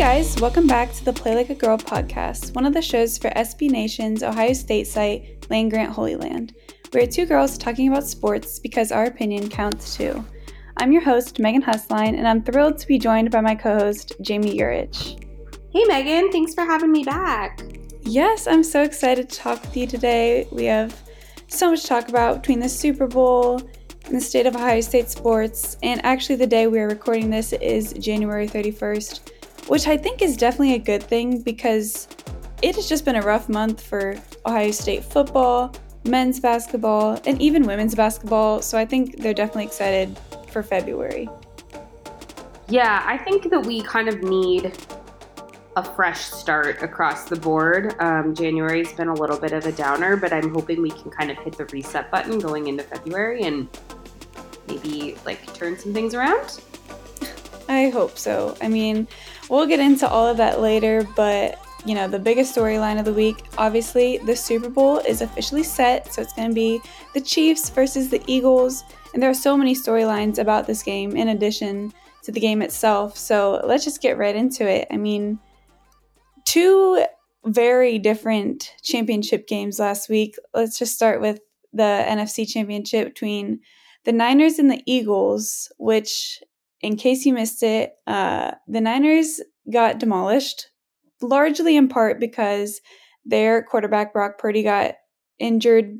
Guys, welcome back to the Play Like a Girl podcast, one of the shows for SB Nation's Ohio State site, Land Grant Holy Land. We're two girls talking about sports because our opinion counts too. I'm your host, Megan Husline, and I'm thrilled to be joined by my co host, Jamie Urich. Hey Megan, thanks for having me back. Yes, I'm so excited to talk with you today. We have so much to talk about between the Super Bowl and the state of Ohio State sports. And actually, the day we are recording this is January 31st, which I think is definitely a good thing because it has just been a rough month for Ohio State football, men's basketball, and even women's basketball. So I think they're definitely excited for February. Yeah, I think that we kind of need a fresh start across the board. Um, January's been a little bit of a downer, but I'm hoping we can kind of hit the reset button going into February and maybe like turn some things around. I hope so. I mean, we'll get into all of that later, but you know, the biggest storyline of the week, obviously, the Super Bowl is officially set. So it's going to be the Chiefs versus the Eagles. And there are so many storylines about this game in addition to the game itself. So let's just get right into it. I mean, two very different championship games last week. Let's just start with the NFC championship between the Niners and the Eagles, which, in case you missed it, uh, the Niners got demolished, largely in part because their quarterback, Brock Purdy, got injured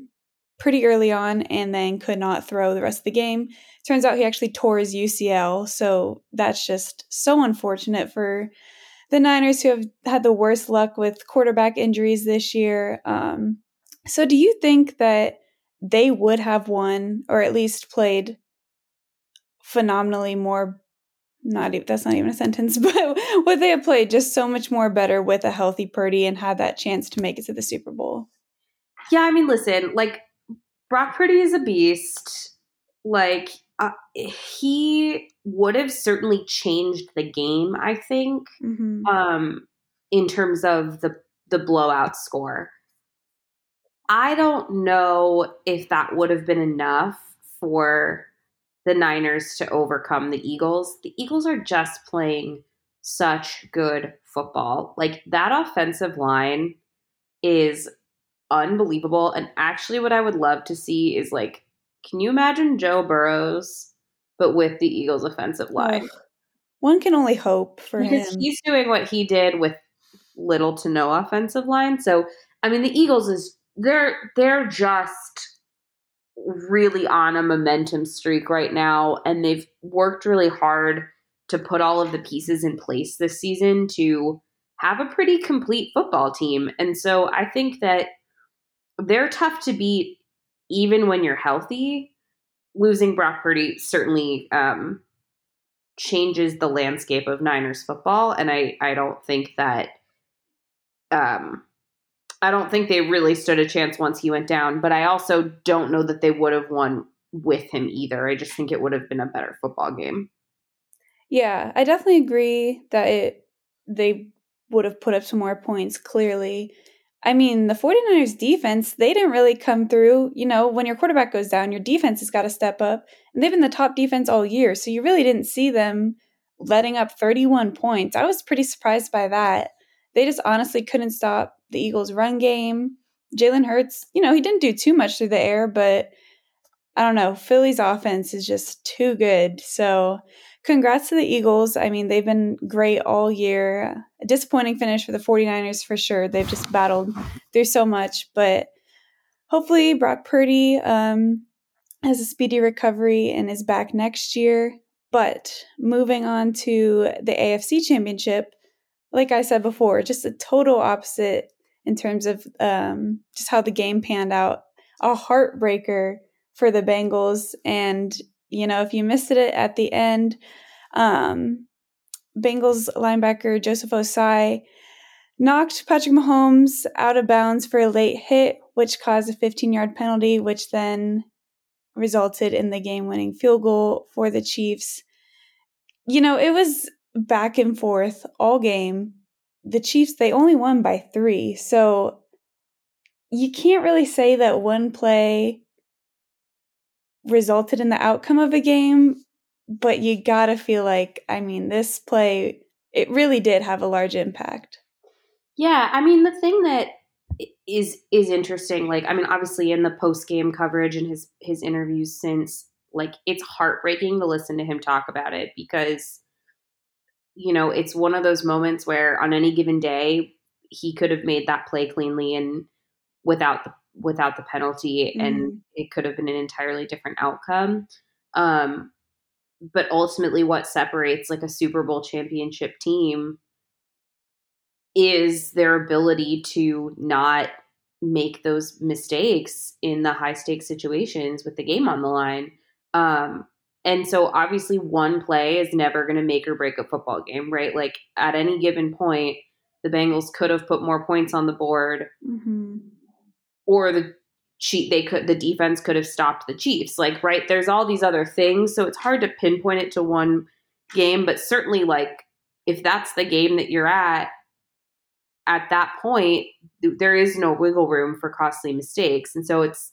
pretty early on and then could not throw the rest of the game. Turns out he actually tore his UCL, so that's just so unfortunate for the Niners, who have had the worst luck with quarterback injuries this year. Um, so, do you think that they would have won, or at least played phenomenally more? Not even, that's not even a sentence, but would they have played just so much more better with a healthy Purdy and had that chance to make it to the Super Bowl? Yeah, I mean, listen, like Brock Purdy is a beast. Like uh, he would have certainly changed the game. I think, mm-hmm. um, in terms of the the blowout score. I don't know if that would have been enough for the Niners to overcome the Eagles. The Eagles are just playing such good football. Like that offensive line is unbelievable. And actually, what I would love to see is like can you imagine Joe Burrows, but with the Eagles' offensive line? One can only hope for because him. he's doing what he did with little to no offensive line. So, I mean, the Eagles is they're they're just really on a momentum streak right now, and they've worked really hard to put all of the pieces in place this season to have a pretty complete football team. And so, I think that they're tough to beat even when you're healthy, losing Brock Purdy certainly um, changes the landscape of Niners football. And I, I don't think that um, I don't think they really stood a chance once he went down, but I also don't know that they would have won with him either. I just think it would have been a better football game. Yeah, I definitely agree that it they would have put up some more points clearly. I mean, the 49ers defense, they didn't really come through. You know, when your quarterback goes down, your defense has got to step up. And they've been the top defense all year. So you really didn't see them letting up 31 points. I was pretty surprised by that. They just honestly couldn't stop the Eagles' run game. Jalen Hurts, you know, he didn't do too much through the air, but I don't know. Philly's offense is just too good. So congrats to the Eagles. I mean, they've been great all year. A disappointing finish for the 49ers for sure. They've just battled through so much, but hopefully Brock Purdy um, has a speedy recovery and is back next year. But moving on to the AFC Championship, like I said before, just a total opposite in terms of um, just how the game panned out. A heartbreaker for the Bengals. And, you know, if you missed it at the end, um, Bengals linebacker Joseph Ossai knocked Patrick Mahomes out of bounds for a late hit, which caused a 15 yard penalty, which then resulted in the game winning field goal for the Chiefs. You know, it was back and forth all game. The Chiefs, they only won by three. So you can't really say that one play resulted in the outcome of a game, but you gotta feel like, I mean, this play, it really did have a large impact. Yeah, I mean, the thing that is is interesting, like, I mean, obviously in the post game coverage and his his interviews since, like, it's heartbreaking to listen to him talk about it because, you know, it's one of those moments where on any given day he could have made that play cleanly and without the without the penalty mm-hmm. and it could have been an entirely different outcome um, but ultimately what separates like a super bowl championship team is their ability to not make those mistakes in the high stakes situations with the game on the line um, and so obviously one play is never going to make or break a football game right like at any given point the bengals could have put more points on the board mm-hmm or the cheat they could the defense could have stopped the Chiefs. Like, right, there's all these other things. So it's hard to pinpoint it to one game, but certainly like if that's the game that you're at at that point, there is no wiggle room for costly mistakes. And so it's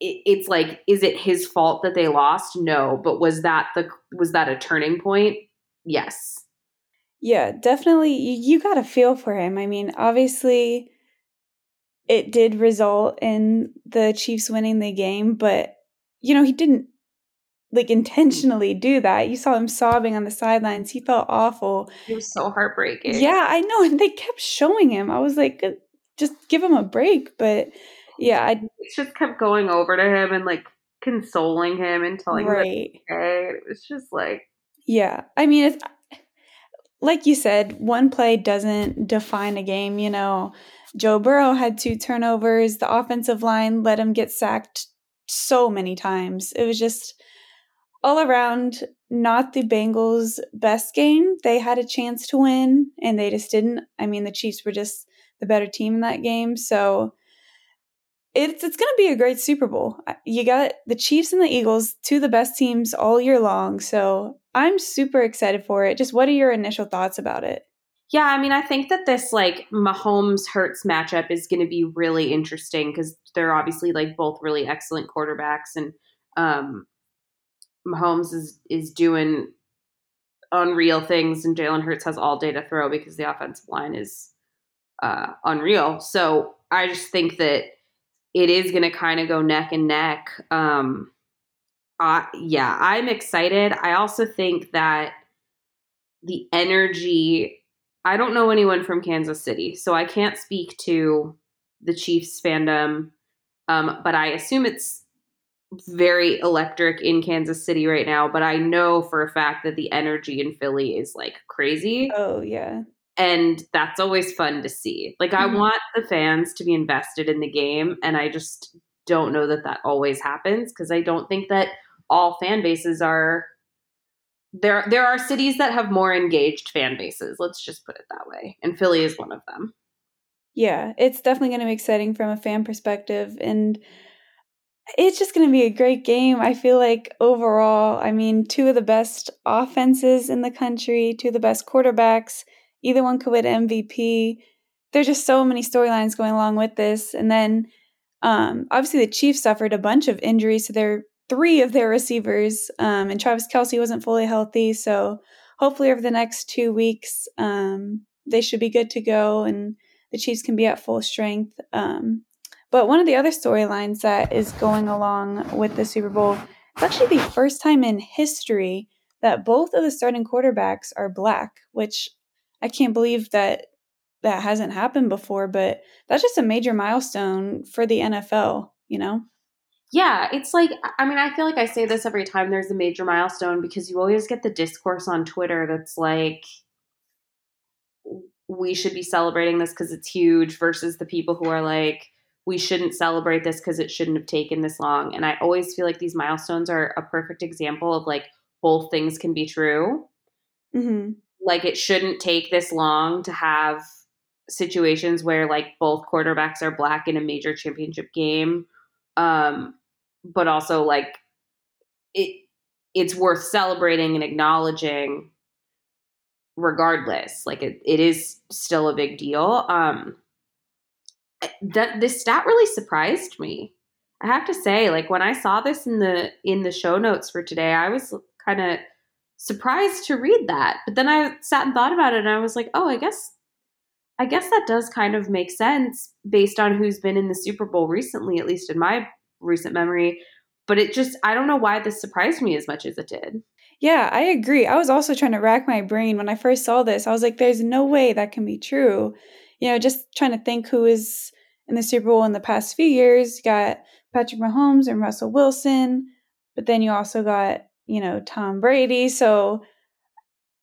it, it's like is it his fault that they lost? No, but was that the was that a turning point? Yes. Yeah, definitely you, you got a feel for him. I mean, obviously it did result in the Chiefs winning the game, but you know, he didn't like intentionally do that. You saw him sobbing on the sidelines. He felt awful. It was so heartbreaking. Yeah, I know. And they kept showing him. I was like, just give him a break. But yeah, I just kept going over to him and like consoling him and telling right. him okay. It was just like Yeah. I mean it's like you said, one play doesn't define a game, you know. Joe Burrow had two turnovers. The offensive line let him get sacked so many times. It was just all around not the Bengals' best game. They had a chance to win and they just didn't. I mean, the Chiefs were just the better team in that game. So it's it's going to be a great Super Bowl. You got the Chiefs and the Eagles, two of the best teams all year long. So I'm super excited for it. Just what are your initial thoughts about it? Yeah, I mean, I think that this like Mahomes Hurts matchup is going to be really interesting because they're obviously like both really excellent quarterbacks, and um, Mahomes is is doing unreal things, and Jalen Hurts has all day to throw because the offensive line is uh, unreal. So I just think that it is going to kind of go neck and neck. Um, uh, yeah, I'm excited. I also think that the energy I don't know anyone from Kansas City, so I can't speak to the Chiefs fandom, um, but I assume it's very electric in Kansas City right now. But I know for a fact that the energy in Philly is like crazy. Oh, yeah. And that's always fun to see. Like, mm-hmm. I want the fans to be invested in the game, and I just don't know that that always happens because I don't think that all fan bases are there there are cities that have more engaged fan bases let's just put it that way and philly is one of them Yeah, it's definitely going to be exciting from a fan perspective. And it's just going to be a great game. I feel like overall, I mean, two of the best offenses in the country, two of the best quarterbacks. Either one could win MVP. There's just so many storylines going along with this. And then um, obviously the Chiefs suffered a bunch of injuries to their three of their receivers, um, and Travis Kelce wasn't fully healthy. So hopefully over the next two weeks, um, they should be good to go and the Chiefs can be at full strength. Um, but one of the other storylines that is going along with the Super Bowl, it's actually the first time in history that both of the starting quarterbacks are black, which I can't believe that that hasn't happened before, but that's just a major milestone for the NFL, you know? Yeah, it's like, I mean, I feel like I say this every time there's a major milestone because you always get the discourse on Twitter that's like, we should be celebrating this because it's huge versus the people who are like, we shouldn't celebrate this because it shouldn't have taken this long. And I always feel like these milestones are a perfect example of like both things can be true. Mm-hmm. Like it shouldn't take this long to have situations where like both quarterbacks are black in a major championship game. Um, but also like it it's worth celebrating and acknowledging regardless. Like it, it is still a big deal. Um that this stat really surprised me. I have to say, like when I saw this in the in the show notes for today, I was kind of surprised to read that. But then I sat and thought about it and I was like, "Oh, I guess I guess that does kind of make sense based on who's been in the Super Bowl recently, at least in my recent memory. But it just I don't know why this surprised me as much as it did. Yeah, I agree. I was also trying to rack my brain when I first saw this. I was like, there's no way that can be true you know, just trying to think who is in the Super Bowl in the past few years. You got Patrick Mahomes and Russell Wilson, but then you also got, you know, Tom Brady. So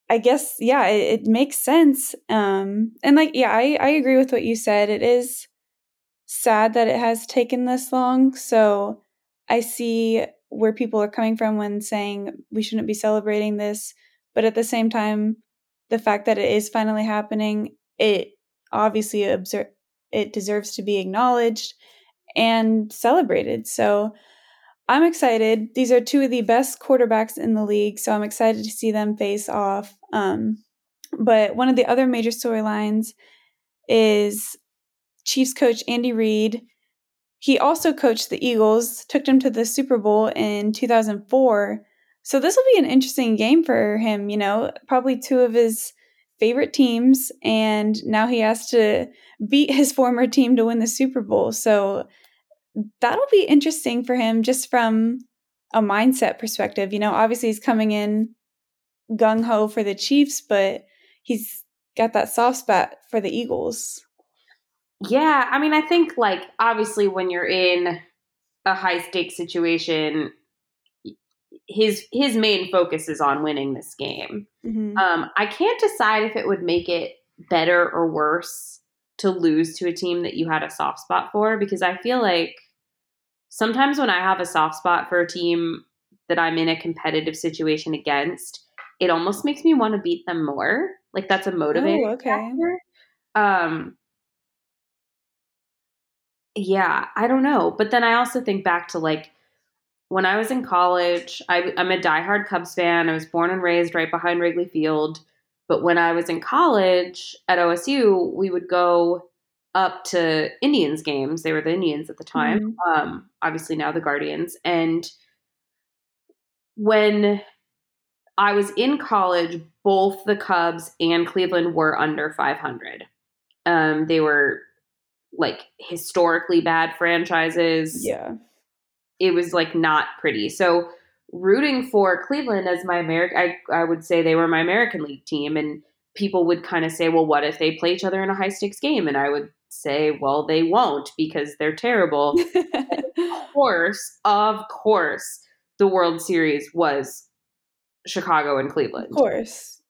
I guess, yeah, it, it makes sense. Um, and like, yeah, I, I agree with what you said. It is sad that it has taken this long. So I see where people are coming from when saying we shouldn't be celebrating this. But at the same time, the fact that it is finally happening, it obviously observe, it deserves to be acknowledged and celebrated. So I'm excited. These are two of the best quarterbacks in the league, so I'm excited to see them face off. Um, but one of the other major storylines is Chiefs coach Andy Reid. He also coached the Eagles, took them to the Super Bowl in 2004. So this will be an interesting game for him, you know, probably two of his favorite teams, and now he has to beat his former team to win the Super Bowl. So that'll be interesting for him just from a mindset perspective. You know, obviously he's coming in gung ho for the Chiefs, but he's got that soft spot for the Eagles. Yeah, I mean, I think like obviously when you're in a high stakes situation, his his main focus is on winning this game. Mm-hmm. Um, I can't decide if it would make it better or worse to lose to a team that you had a soft spot for because I feel like sometimes when I have a soft spot for a team that I'm in a competitive situation against, it almost makes me want to beat them more. Like that's a motivator. Oh, okay. Factor. Um yeah, I don't know. But then I also think back to like when I was in college, I, I'm a diehard Cubs fan. I was born and raised right behind Wrigley Field. But when I was in college at OSU, we would go up to Indians games. They were the Indians at the time. Mm-hmm. Um, obviously now the Guardians. And when I was in college, both the Cubs and Cleveland were under 500. Um, they were like historically bad franchises. Yeah it was like not pretty. So rooting for Cleveland as my American, I, I would say they were my American League team. And people would kind of say, well, what if they play each other in a high stakes game? And I would say, well, they won't because they're terrible. of course, of course, the World Series was Chicago and Cleveland. Of course.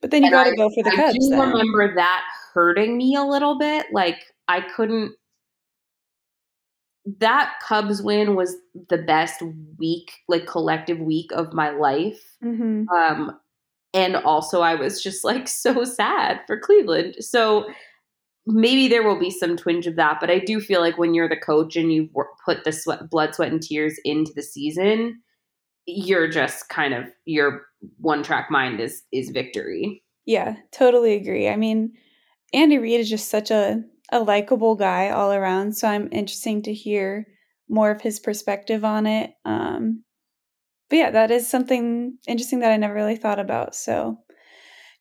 But then you got to go for the I Cubs. I do then. remember that hurting me a little bit. Like I couldn't that Cubs win was the best week, like collective week of my life. Mm-hmm. Um, and also, I was just like so sad for Cleveland. So maybe there will be some twinge of that, but I do feel like when you're the coach and you've put the sweat, blood, sweat, and tears into the season, you're just kind of your one track mind is is victory. Yeah, totally agree. I mean, Andy Reid is just such a a likable guy all around, so I'm interesting to hear more of his perspective on it. Um, but yeah, that is something interesting that I never really thought about. So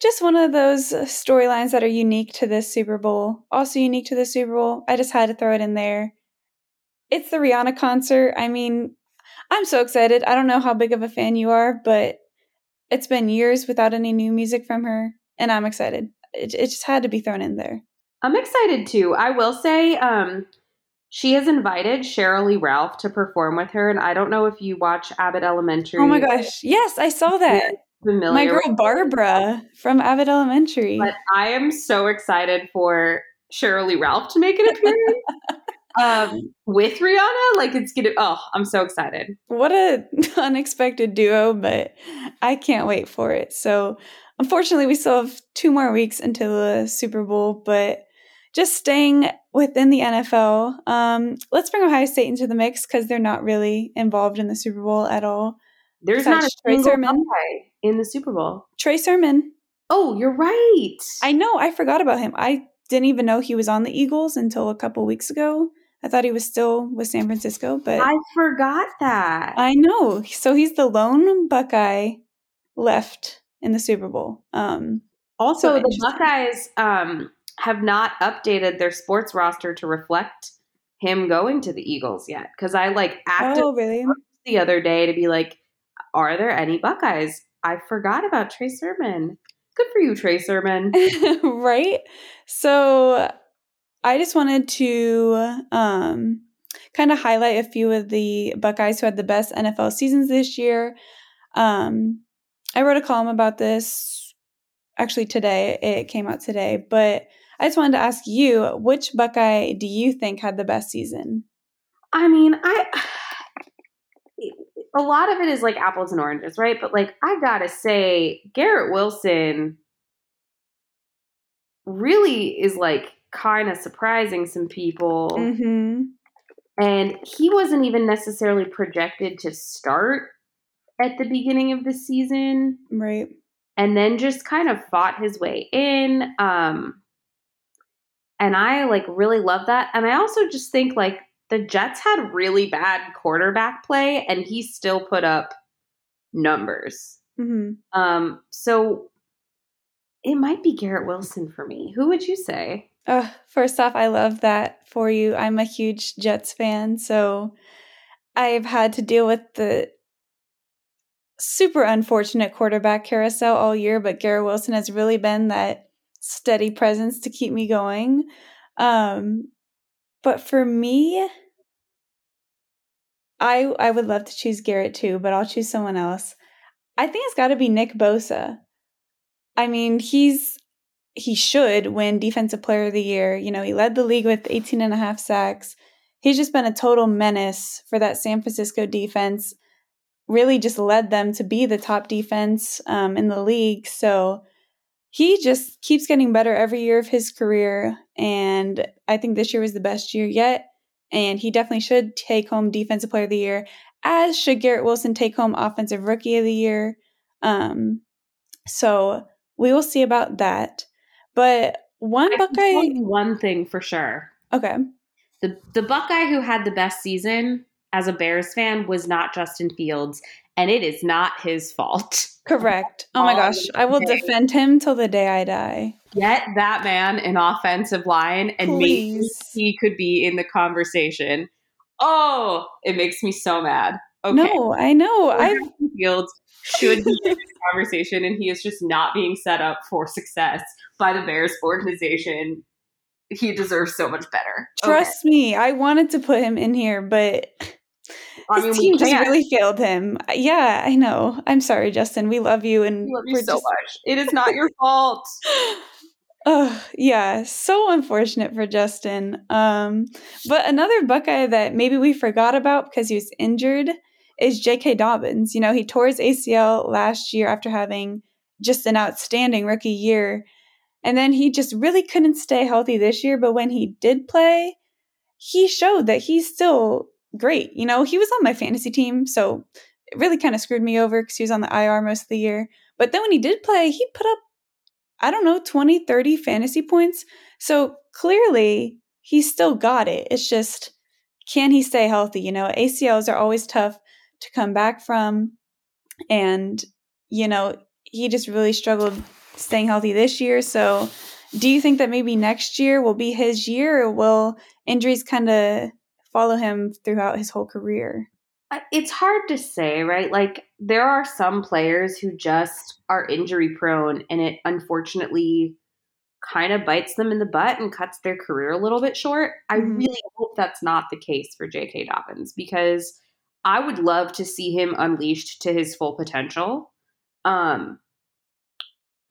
just one of those storylines that are unique to this Super Bowl. Also unique to the Super Bowl. I just had to throw it in there. It's the Rihanna concert. I mean, I'm so excited. I don't know how big of a fan you are, but it's been years without any new music from her, and I'm excited. It, it just had to be thrown in there. I'm excited too. I will say, um, she has invited Sheryl Lee Ralph to perform with her, and I don't know if you watch Abbott Elementary. Oh my gosh! yes, I saw that. Familiar my girl Barbara from Abbott Elementary. But I am so excited for Sheryl Lee Ralph to make an appearance. um, with Rihanna. Like it's gonna. Oh, I'm so excited! What a unexpected duo, but I can't wait for it. So, unfortunately, we still have two more weeks until the Super Bowl, but just staying within the NFL, um, let's bring Ohio State into the mix because they're not really involved in the Super Bowl at all. There's not a Trey Sermon in the Super Bowl. Trey Sermon. Oh, you're right. I know. I forgot about him. I didn't even know he was on the Eagles until a couple weeks ago. I thought he was still with San Francisco, but I forgot that. I know. So he's the lone Buckeye left in the Super Bowl. Um, also, so the Buckeyes um, have not updated their sports roster to reflect him going to the Eagles yet. Because I like acted oh, really? the other day to be like, are there any Buckeyes? I forgot about Trey Sermon. Good for you, Trey Sermon. right? So I just wanted to um, kind of highlight a few of the Buckeyes who had the best NFL seasons this year. Um, I wrote a column about this actually today. It came out today, but I just wanted to ask you which Buckeye do you think had the best season? I mean, I a lot of it is like apples and oranges, right? But like I gotta say, Garrett Wilson really is like kind of surprising some people. Mm-hmm. And he wasn't even necessarily projected to start at the beginning of the season. Right. And then just kind of fought his way in. Um, and I like really love that. And I also just think like the Jets had really bad quarterback play and he still put up numbers. Mm-hmm. Um, so it might be Garrett Wilson for me. Who would you say? Uh, first off, I love that for you. I'm a huge Jets fan, so I've had to deal with the super unfortunate quarterback carousel all year, but Garrett Wilson has really been that steady presence to keep me going. Um, but for me, I I would love to choose Garrett too, but I'll choose someone else. I think it's got to be Nick Bosa. I mean, he's he should win defensive player of the year. You know, he led the league with 18 and a half sacks. He's just been a total menace for that San Francisco defense. Really just led them to be the top defense um, in the league. So he just keeps getting better every year of his career. And I think this year was the best year yet. And he definitely should take home Defensive Player of the Year, as should Garrett Wilson take home Offensive Rookie of the Year. Um, so we will see about that. But one I Buckeye. One thing for sure. Okay. The the Buckeye who had the best season as a Bears fan was not Justin Fields, and it is not his fault. Correct. Oh my gosh. I will defend him till the day I die. Get that man an offensive line and Please. maybe he could be in the conversation. Oh, it makes me so mad. Okay. No, I know. I Fields should be in this conversation and he is just not being set up for success by the Bears organization. He deserves so much better. Trust okay. me, I wanted to put him in here, but I mean, His team just really failed him. Yeah, I know. I'm sorry, Justin. We love you, and we love you so just... much. It is not your fault. Oh, yeah, so unfortunate for Justin. Um, but another Buckeye that maybe we forgot about because he was injured is J.K. Dobbins. You know, he tore his ACL last year after having just an outstanding rookie year. And then he just really couldn't stay healthy this year. But when he did play, he showed that he's still great. You know, he was on my fantasy team, so it really kind of screwed me over because he was on the IR most of the year. But then when he did play, he put up, I don't know, 20, 30 fantasy points. So clearly he still got it. It's just, can he stay healthy? You know, ACLs are always tough to come back from. And, you know, he just really struggled staying healthy this year. So, do you think that maybe next year will be his year or will injuries kind of follow him throughout his whole career? It's hard to say, right? Like, there are some players who just are injury prone, and it unfortunately kind of bites them in the butt and cuts their career a little bit short. I mm-hmm. really hope that's not the case for J.K. Dobbins because I would love to see him unleashed to his full potential. Um,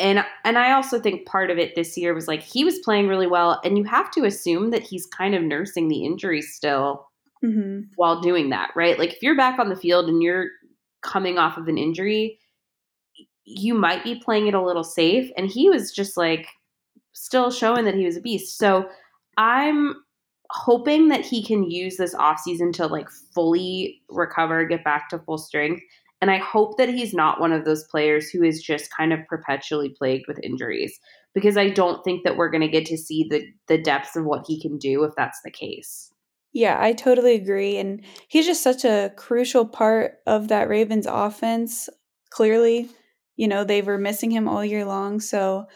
and and I also think part of it this year was like he was playing really well, and you have to assume that he's kind of nursing the injury still mm-hmm. while doing that, right? Like if you're back on the field and you're coming off of an injury, you might be playing it a little safe, and he was just like still showing that he was a beast. So I'm hoping that he can use this offseason to like fully recover, get back to full strength. And I hope that he's not one of those players who is just kind of perpetually plagued with injuries because I don't think that we're going to get to see the the depths of what he can do if that's the case. Yeah, I totally agree and he's just such a crucial part of that Ravens offense. Clearly, you know, they were missing him all year long, so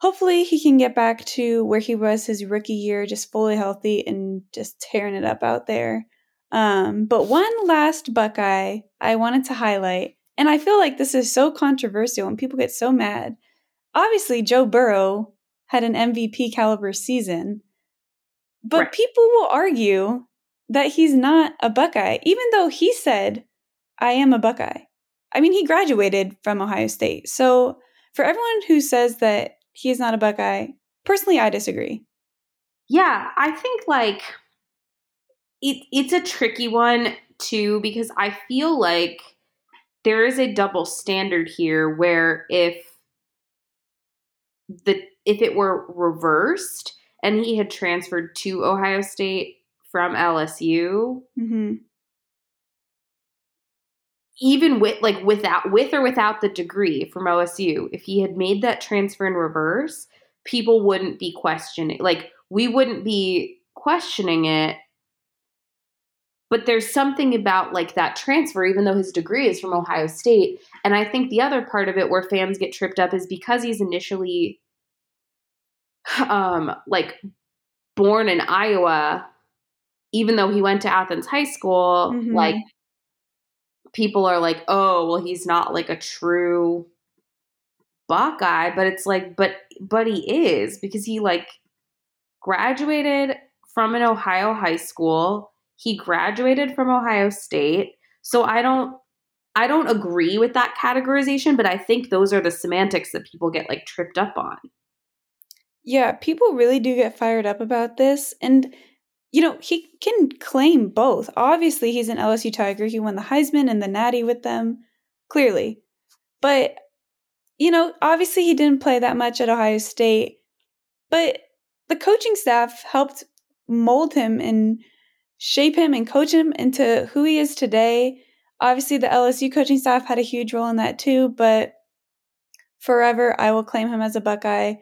hopefully he can get back to where he was his rookie year, just fully healthy and just tearing it up out there. Um, but one last Buckeye I wanted to highlight, and I feel like this is so controversial and people get so mad. Obviously, Joe Burrow had an MVP caliber season, but right. people will argue that he's not a Buckeye, even though he said, I am a Buckeye. I mean, he graduated from Ohio State. So, for everyone who says that he is not a Buckeye, personally, I disagree. Yeah, I think like it, it's a tricky one too because I feel like there is a double standard here where if the if it were reversed and he had transferred to Ohio State from LSU, mm-hmm. even with like without with or without the degree from OSU, if he had made that transfer in reverse, people wouldn't be questioning. Like we wouldn't be questioning it but there's something about like that transfer even though his degree is from ohio state and i think the other part of it where fans get tripped up is because he's initially um like born in iowa even though he went to athens high school mm-hmm. like people are like oh well he's not like a true buckeye but it's like but but he is because he like graduated from an ohio high school he graduated from Ohio State. So I don't I don't agree with that categorization, but I think those are the semantics that people get like tripped up on. Yeah, people really do get fired up about this and you know, he can claim both. Obviously, he's an LSU Tiger. He won the Heisman and the Natty with them, clearly. But you know, obviously he didn't play that much at Ohio State, but the coaching staff helped mold him and shape him and coach him into who he is today. Obviously, the LSU coaching staff had a huge role in that too, but forever I will claim him as a Buckeye.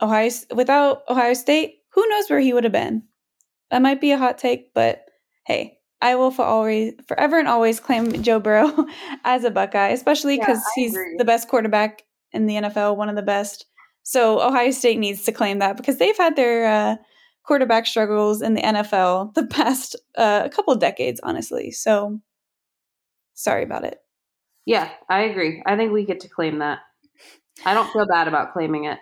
Ohio without Ohio State, who knows where he would have been? That might be a hot take, but hey, I will for always, forever and always claim Joe Burrow as a Buckeye, especially because yeah, he's agree. the best quarterback in the NFL, one of the best. So Ohio State needs to claim that because they've had their uh, quarterback struggles in the NFL the past uh, couple decades, honestly. So sorry about it. Yeah, I agree. I think we get to claim that. I don't feel bad about claiming it.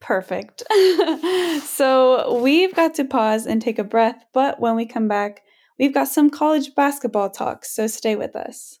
Perfect. so we've got to pause and take a breath, but when we come back, we've got some college basketball talk, so stay with us.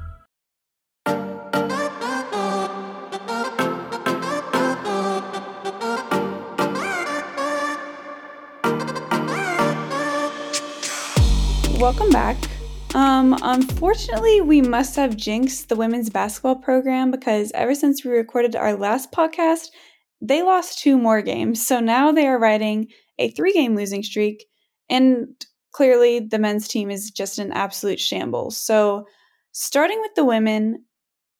Welcome back. Um, unfortunately, we must have jinxed the women's basketball program because ever since we recorded our last podcast, they lost two more games. So now they are riding a three game losing streak. And clearly, the men's team is just an absolute shambles. So, starting with the women,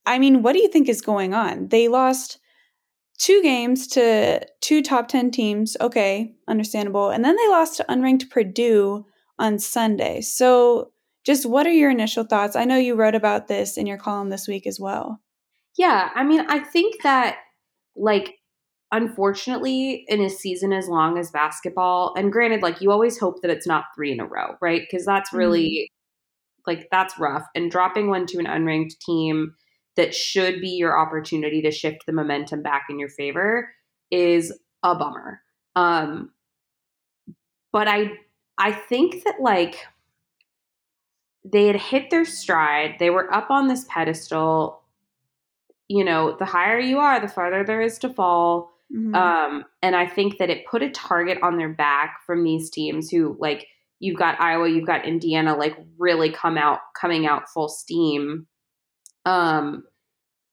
I mean, what do you think is going on? They lost two games to two top 10 teams. Okay, understandable. And then they lost to unranked Purdue on Sunday. So, just what are your initial thoughts? I know you wrote about this in your column this week as well. Yeah, I mean, I think that like unfortunately in a season as long as basketball and granted like you always hope that it's not 3 in a row, right? Cuz that's really mm-hmm. like that's rough and dropping one to an unranked team that should be your opportunity to shift the momentum back in your favor is a bummer. Um but I I think that like they had hit their stride. They were up on this pedestal. You know, the higher you are, the farther there is to fall. Mm-hmm. Um, and I think that it put a target on their back from these teams who, like, you've got Iowa, you've got Indiana, like, really come out, coming out full steam. Um,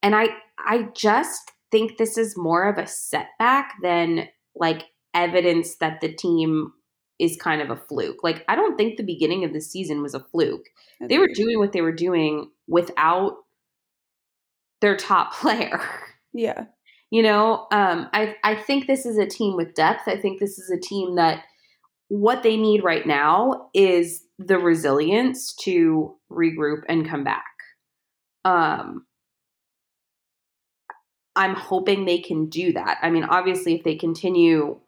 and I, I just think this is more of a setback than like evidence that the team is kind of a fluke. Like, I don't think the beginning of the season was a fluke. They were doing what they were doing without their top player. Yeah. You know, um, I I think this is a team with depth. I think this is a team that what they need right now is the resilience to regroup and come back. Um, I'm hoping they can do that. I mean, obviously, if they continue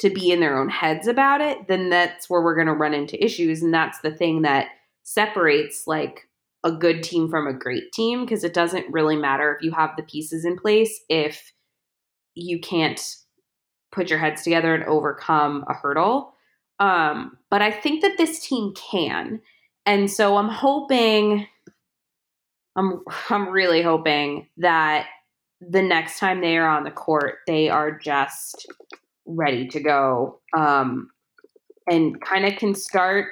to be in their own heads about it, then that's where we're going to run into issues. And that's the thing that separates like a good team from a great team because it doesn't really matter if you have the pieces in place if you can't put your heads together and overcome a hurdle. Um, but I think that this team can. And so I'm hoping I'm I'm really hoping that the next time they are on the court, they are just ready to go um, and kind of can start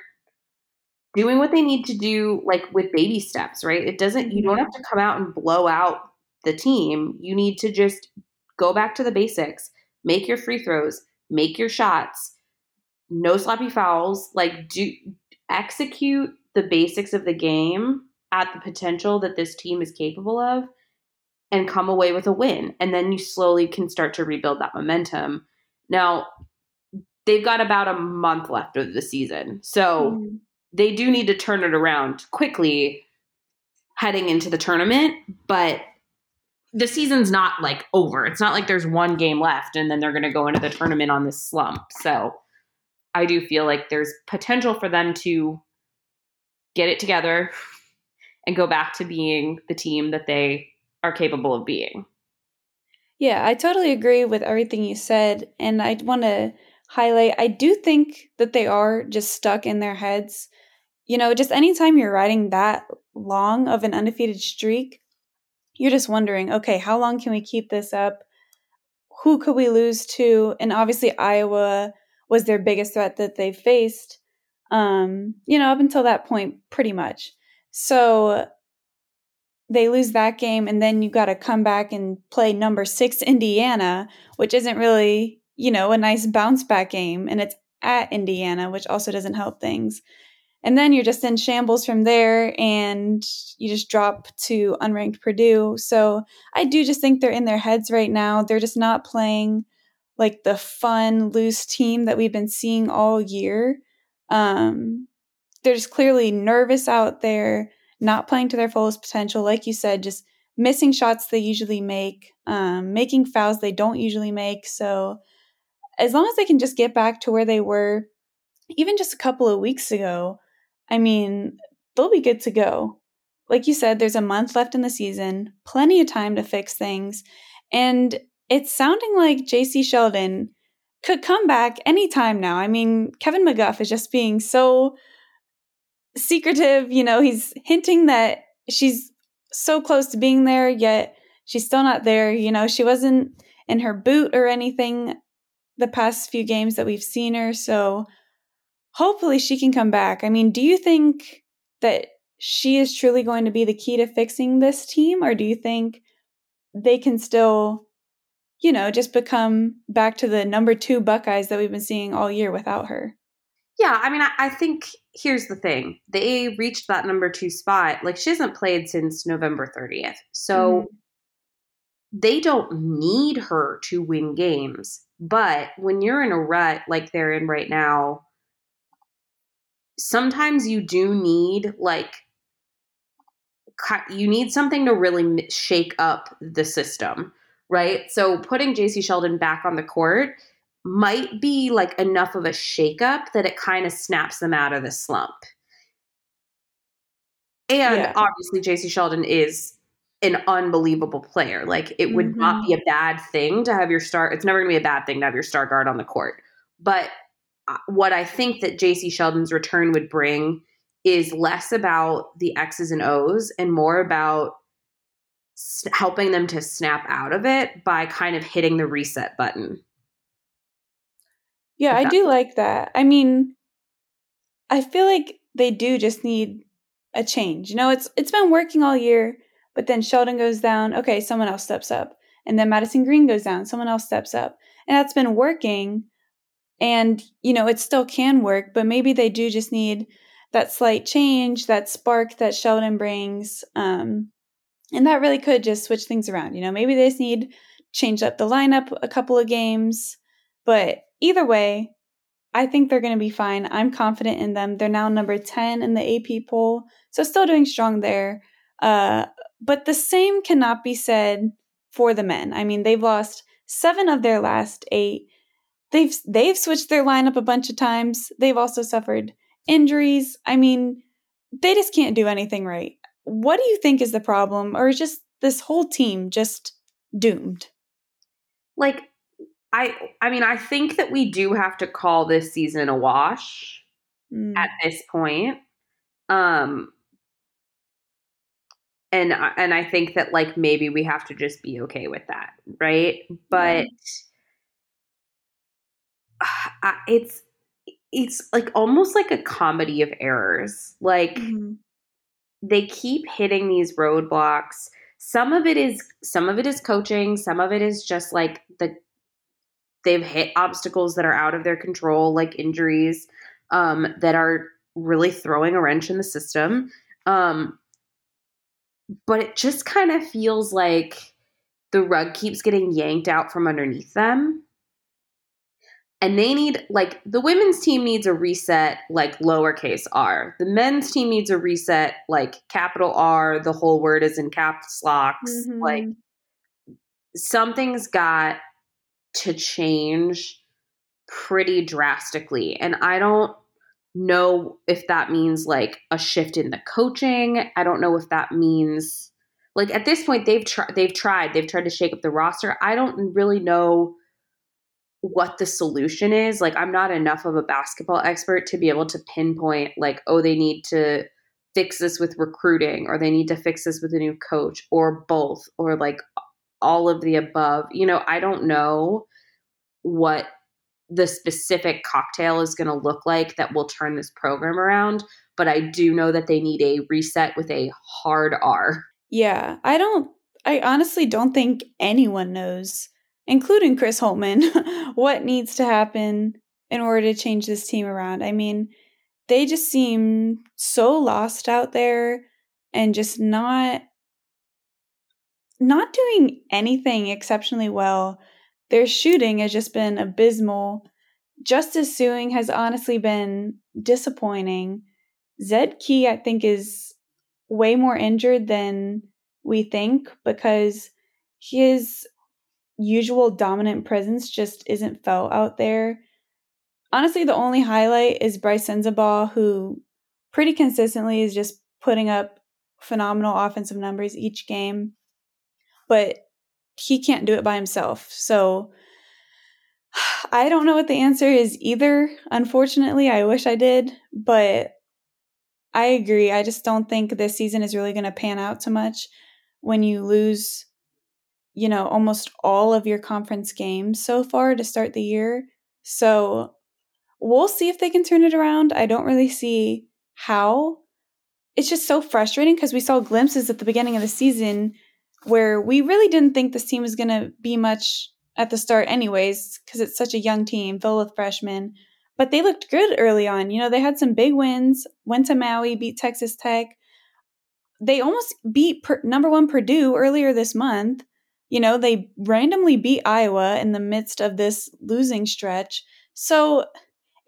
doing what they need to do like with baby steps right? It doesn't you don't have to come out and blow out the team. You need to just go back to the basics. Make your free throws. Make your shots. No sloppy fouls. Like do execute the basics of the game at the potential that this team is capable of and come away with a win. And then you slowly can start to rebuild that momentum now, they've got about a month left of the season. So mm-hmm. they do need to turn it around quickly heading into the tournament, but the season's not like over. It's not like there's one game left and then they're going to go into the tournament on this slump. So I do feel like there's potential for them to get it together and go back to being the team that they are capable of being. Yeah, I totally agree with everything you said. And I want to highlight I do think that they are just stuck in their heads. You know, just anytime you're riding that long of an undefeated streak, you're just wondering, okay, how long can we keep this up? Who could we lose to? And obviously, Iowa was their biggest threat that they faced, um, you know, up until that point, pretty much. So they lose that game and then you got to come back and play number 6 Indiana, which isn't really, you know, a nice bounce back game and it's at Indiana, which also doesn't help things. And then you're just in shambles from there and you just drop to unranked Purdue. So I do just think they're in their heads right now. They're just not playing like the fun, loose team that we've been seeing all year. Um, they're just clearly nervous out there not playing to their fullest potential. Like you said, just missing shots they usually make, um, making fouls they don't usually make. So as long as they can just get back to where they were, even just a couple of weeks ago, I mean, they'll be good to go. Like you said, there's a month left in the season, plenty of time to fix things. And it's sounding like Jacy Sheldon could come back anytime now. I mean, Kevin McGuff is just being so secretive. You know, he's hinting that she's so close to being there, yet she's still not there. You know, she wasn't in her boot or anything the past few games that we've seen her. So hopefully she can come back. I mean, do you think that she is truly going to be the key to fixing this team, or do you think they can still, you know, just become back to the number two Buckeyes that we've been seeing all year without her? Yeah, I mean, I, I think here's the thing. They reached that number two spot. Like, she hasn't played since November 30th. So mm-hmm. they don't need her to win games. But when you're in a rut like they're in right now, sometimes you do need like you need something to really shake up the system, right? So putting Jacy Sheldon back on the court might be like enough of a shakeup that it kind of snaps them out of the slump. And yeah. obviously, Jacy Sheldon is an unbelievable player. Like it would mm-hmm. not be a bad thing to have your star. It's never going to be a bad thing to have your star guard on the court. But uh, what I think that Jacy Sheldon's return would bring is less about the X's and O's and more about helping them to snap out of it by kind of hitting the reset button. Yeah, I do like that. I mean, I feel like they do just need a change. You know, it's it's been working all year, but then Sheldon goes down, okay, someone else steps up. And then Madison Greene goes down, someone else steps up. And that's been working. And, you know, it still can work, but maybe they do just need that slight change, that spark that Sheldon brings. Um, and that really could just switch things around. You know, maybe they just need change up the lineup a couple of games. But either way, I think they're going to be fine. I'm confident in them. They're now number 10 in the AP poll, so still doing strong there. Uh, but the same cannot be said for the men. I mean, they've lost seven of their last eight. They've they've switched their lineup a bunch of times. They've also suffered injuries. I mean, they just can't do anything right. What do you think is the problem, or is just this whole team just doomed? Like, I I mean, I think that we do have to call this season a wash mm. at this point. Um, and and I think that like maybe we have to just be okay with that, right? But yeah. it's it's like almost like a comedy of errors. Like mm-hmm. they keep hitting these roadblocks. Some of it is some of it is coaching, some of it is just like the they've hit obstacles that are out of their control like injuries um that are really throwing a wrench in the system. Um but it just kind of feels like the rug keeps getting yanked out from underneath them and they need like the women's team needs a reset like lowercase r the men's team needs a reset like capital r the whole word is in caps locks mm-hmm. like something's got to change pretty drastically and i don't know if that means like a shift in the coaching i don't know if that means like at this point they've tried they've tried they've tried to shake up the roster i don't really know what the solution is. Like, I'm not enough of a basketball expert to be able to pinpoint, like, oh, they need to fix this with recruiting or they need to fix this with a new coach or both or like all of the above. You know, I don't know what the specific cocktail is going to look like that will turn this program around, but I do know that they need a reset with a hard R. Yeah, I don't I honestly don't think anyone knows including Chris Holtmann, what needs to happen in order to change this team around. I mean, they just seem so lost out there and just not not doing anything exceptionally well. Their shooting has just been abysmal. Justice Sueing has honestly been disappointing. Zed Key, I think, is way more injured than we think because his usual dominant presence just isn't felt out there. Honestly, the only highlight is Brice Sensabaugh, who pretty consistently is just putting up phenomenal offensive numbers each game. But he can't do it by himself. So I don't know what the answer is either. Unfortunately, I wish I did, but I agree. I just don't think this season is really going to pan out too much when you lose, you know, almost all of your conference games so far to start the year. So we'll see if they can turn it around. I don't really see how. It's just so frustrating because we saw glimpses at the beginning of the season where we really didn't think this team was going to be much at the start, anyways, because it's such a young team filled with freshmen. But they looked good early on. You know, they had some big wins, went to Maui, beat Texas Tech. They almost beat per- number one Purdue earlier this month. You know, they randomly beat Iowa in the midst of this losing stretch. So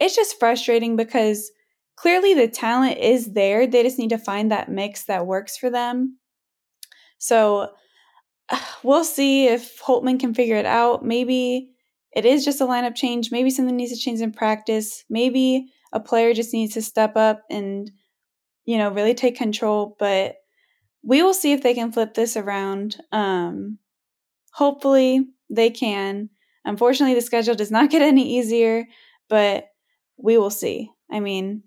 it's just frustrating because clearly the talent is there. They just need to find that mix that works for them. So we'll see if Holtmann can figure it out. Maybe it is just a lineup change. Maybe something needs to change in practice. Maybe a player just needs to step up and, you know, really take control. But we will see if they can flip this around. Um, hopefully they can. Unfortunately, the schedule does not get any easier, but we will see. I mean,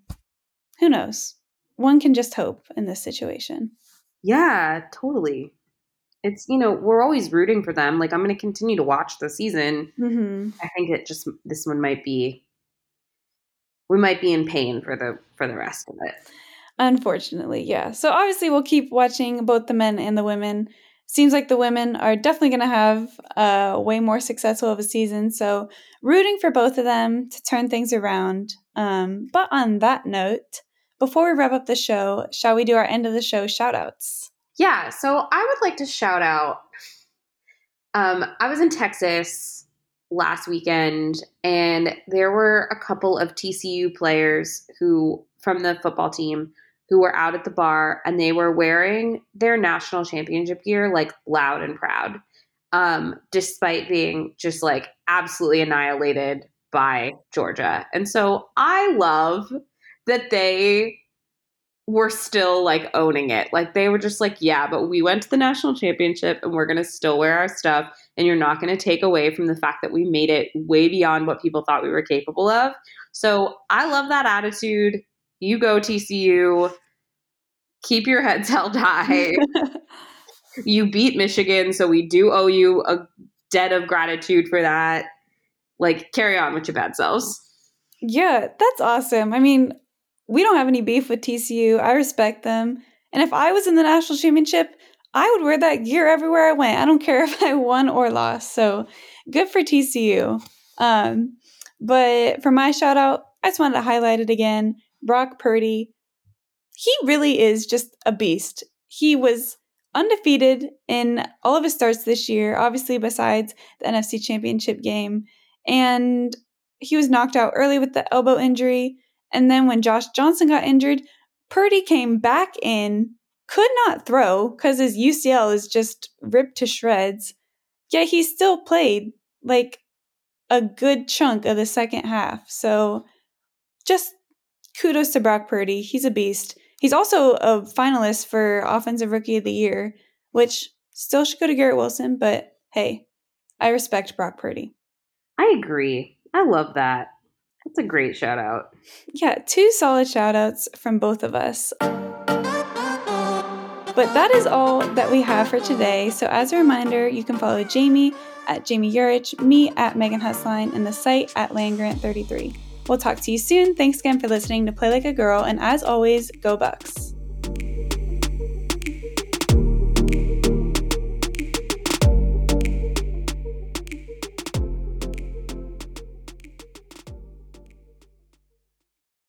who knows? One can just hope in this situation. Yeah, totally it's you know we're always rooting for them. Like I'm going to continue to watch the season. Mm-hmm. I think it just this one might be we might be in pain for the for the rest of it. Unfortunately, yeah. So obviously we'll keep watching both the men and the women. Seems like the women are definitely going to have a way more successful of a season. So rooting for both of them to turn things around. Um, but on that note, before we wrap up the show, shall we do our end of the show shout outs? Yeah, so I would like to shout out. Um, I was in Texas last weekend, and there were a couple of TCU players who from the football team who were out at the bar, and they were wearing their national championship gear like loud and proud, um, despite being just like absolutely annihilated by Georgia. And so I love that they were still like owning it. Like they were just like, yeah, but we went to the national championship and we're going to still wear our stuff. And you're not going to take away from the fact that we made it way beyond what people thought we were capable of. So I love that attitude. You go, TCU. Keep your heads held high. you beat Michigan. So we do owe you a debt of gratitude for that. Like, carry on with your bad selves. Yeah, that's awesome. I mean, we don't have any beef with TCU. I respect them. And if I was in the national championship, I would wear that gear everywhere I went. I don't care if I won or lost. So good for TCU. Um, but for my shout out, I just wanted to highlight it again. Brock Purdy, he really is just a beast. He was undefeated in all of his starts this year, obviously, besides the NFC championship game. And he was knocked out early with the elbow injury. And then when Josh Johnson got injured, Purdy came back in, could not throw because his UCL is just ripped to shreds. Yet he still played like a good chunk of the second half. So just kudos to Brock Purdy. He's a beast. He's also a finalist for Offensive Rookie of the Year, which still should go to Garrett Wilson, but hey, I respect Brock Purdy. I agree. I love that. That's a great shout out. Yeah, two solid shout outs from both of us. But that is all that we have for today. So, as a reminder, you can follow Jamie at Jamie Urich, me at Megan Husline, and the site at Landgrant33. We'll talk to you soon. Thanks again for listening to Play Like a Girl, and as always, go Bucks.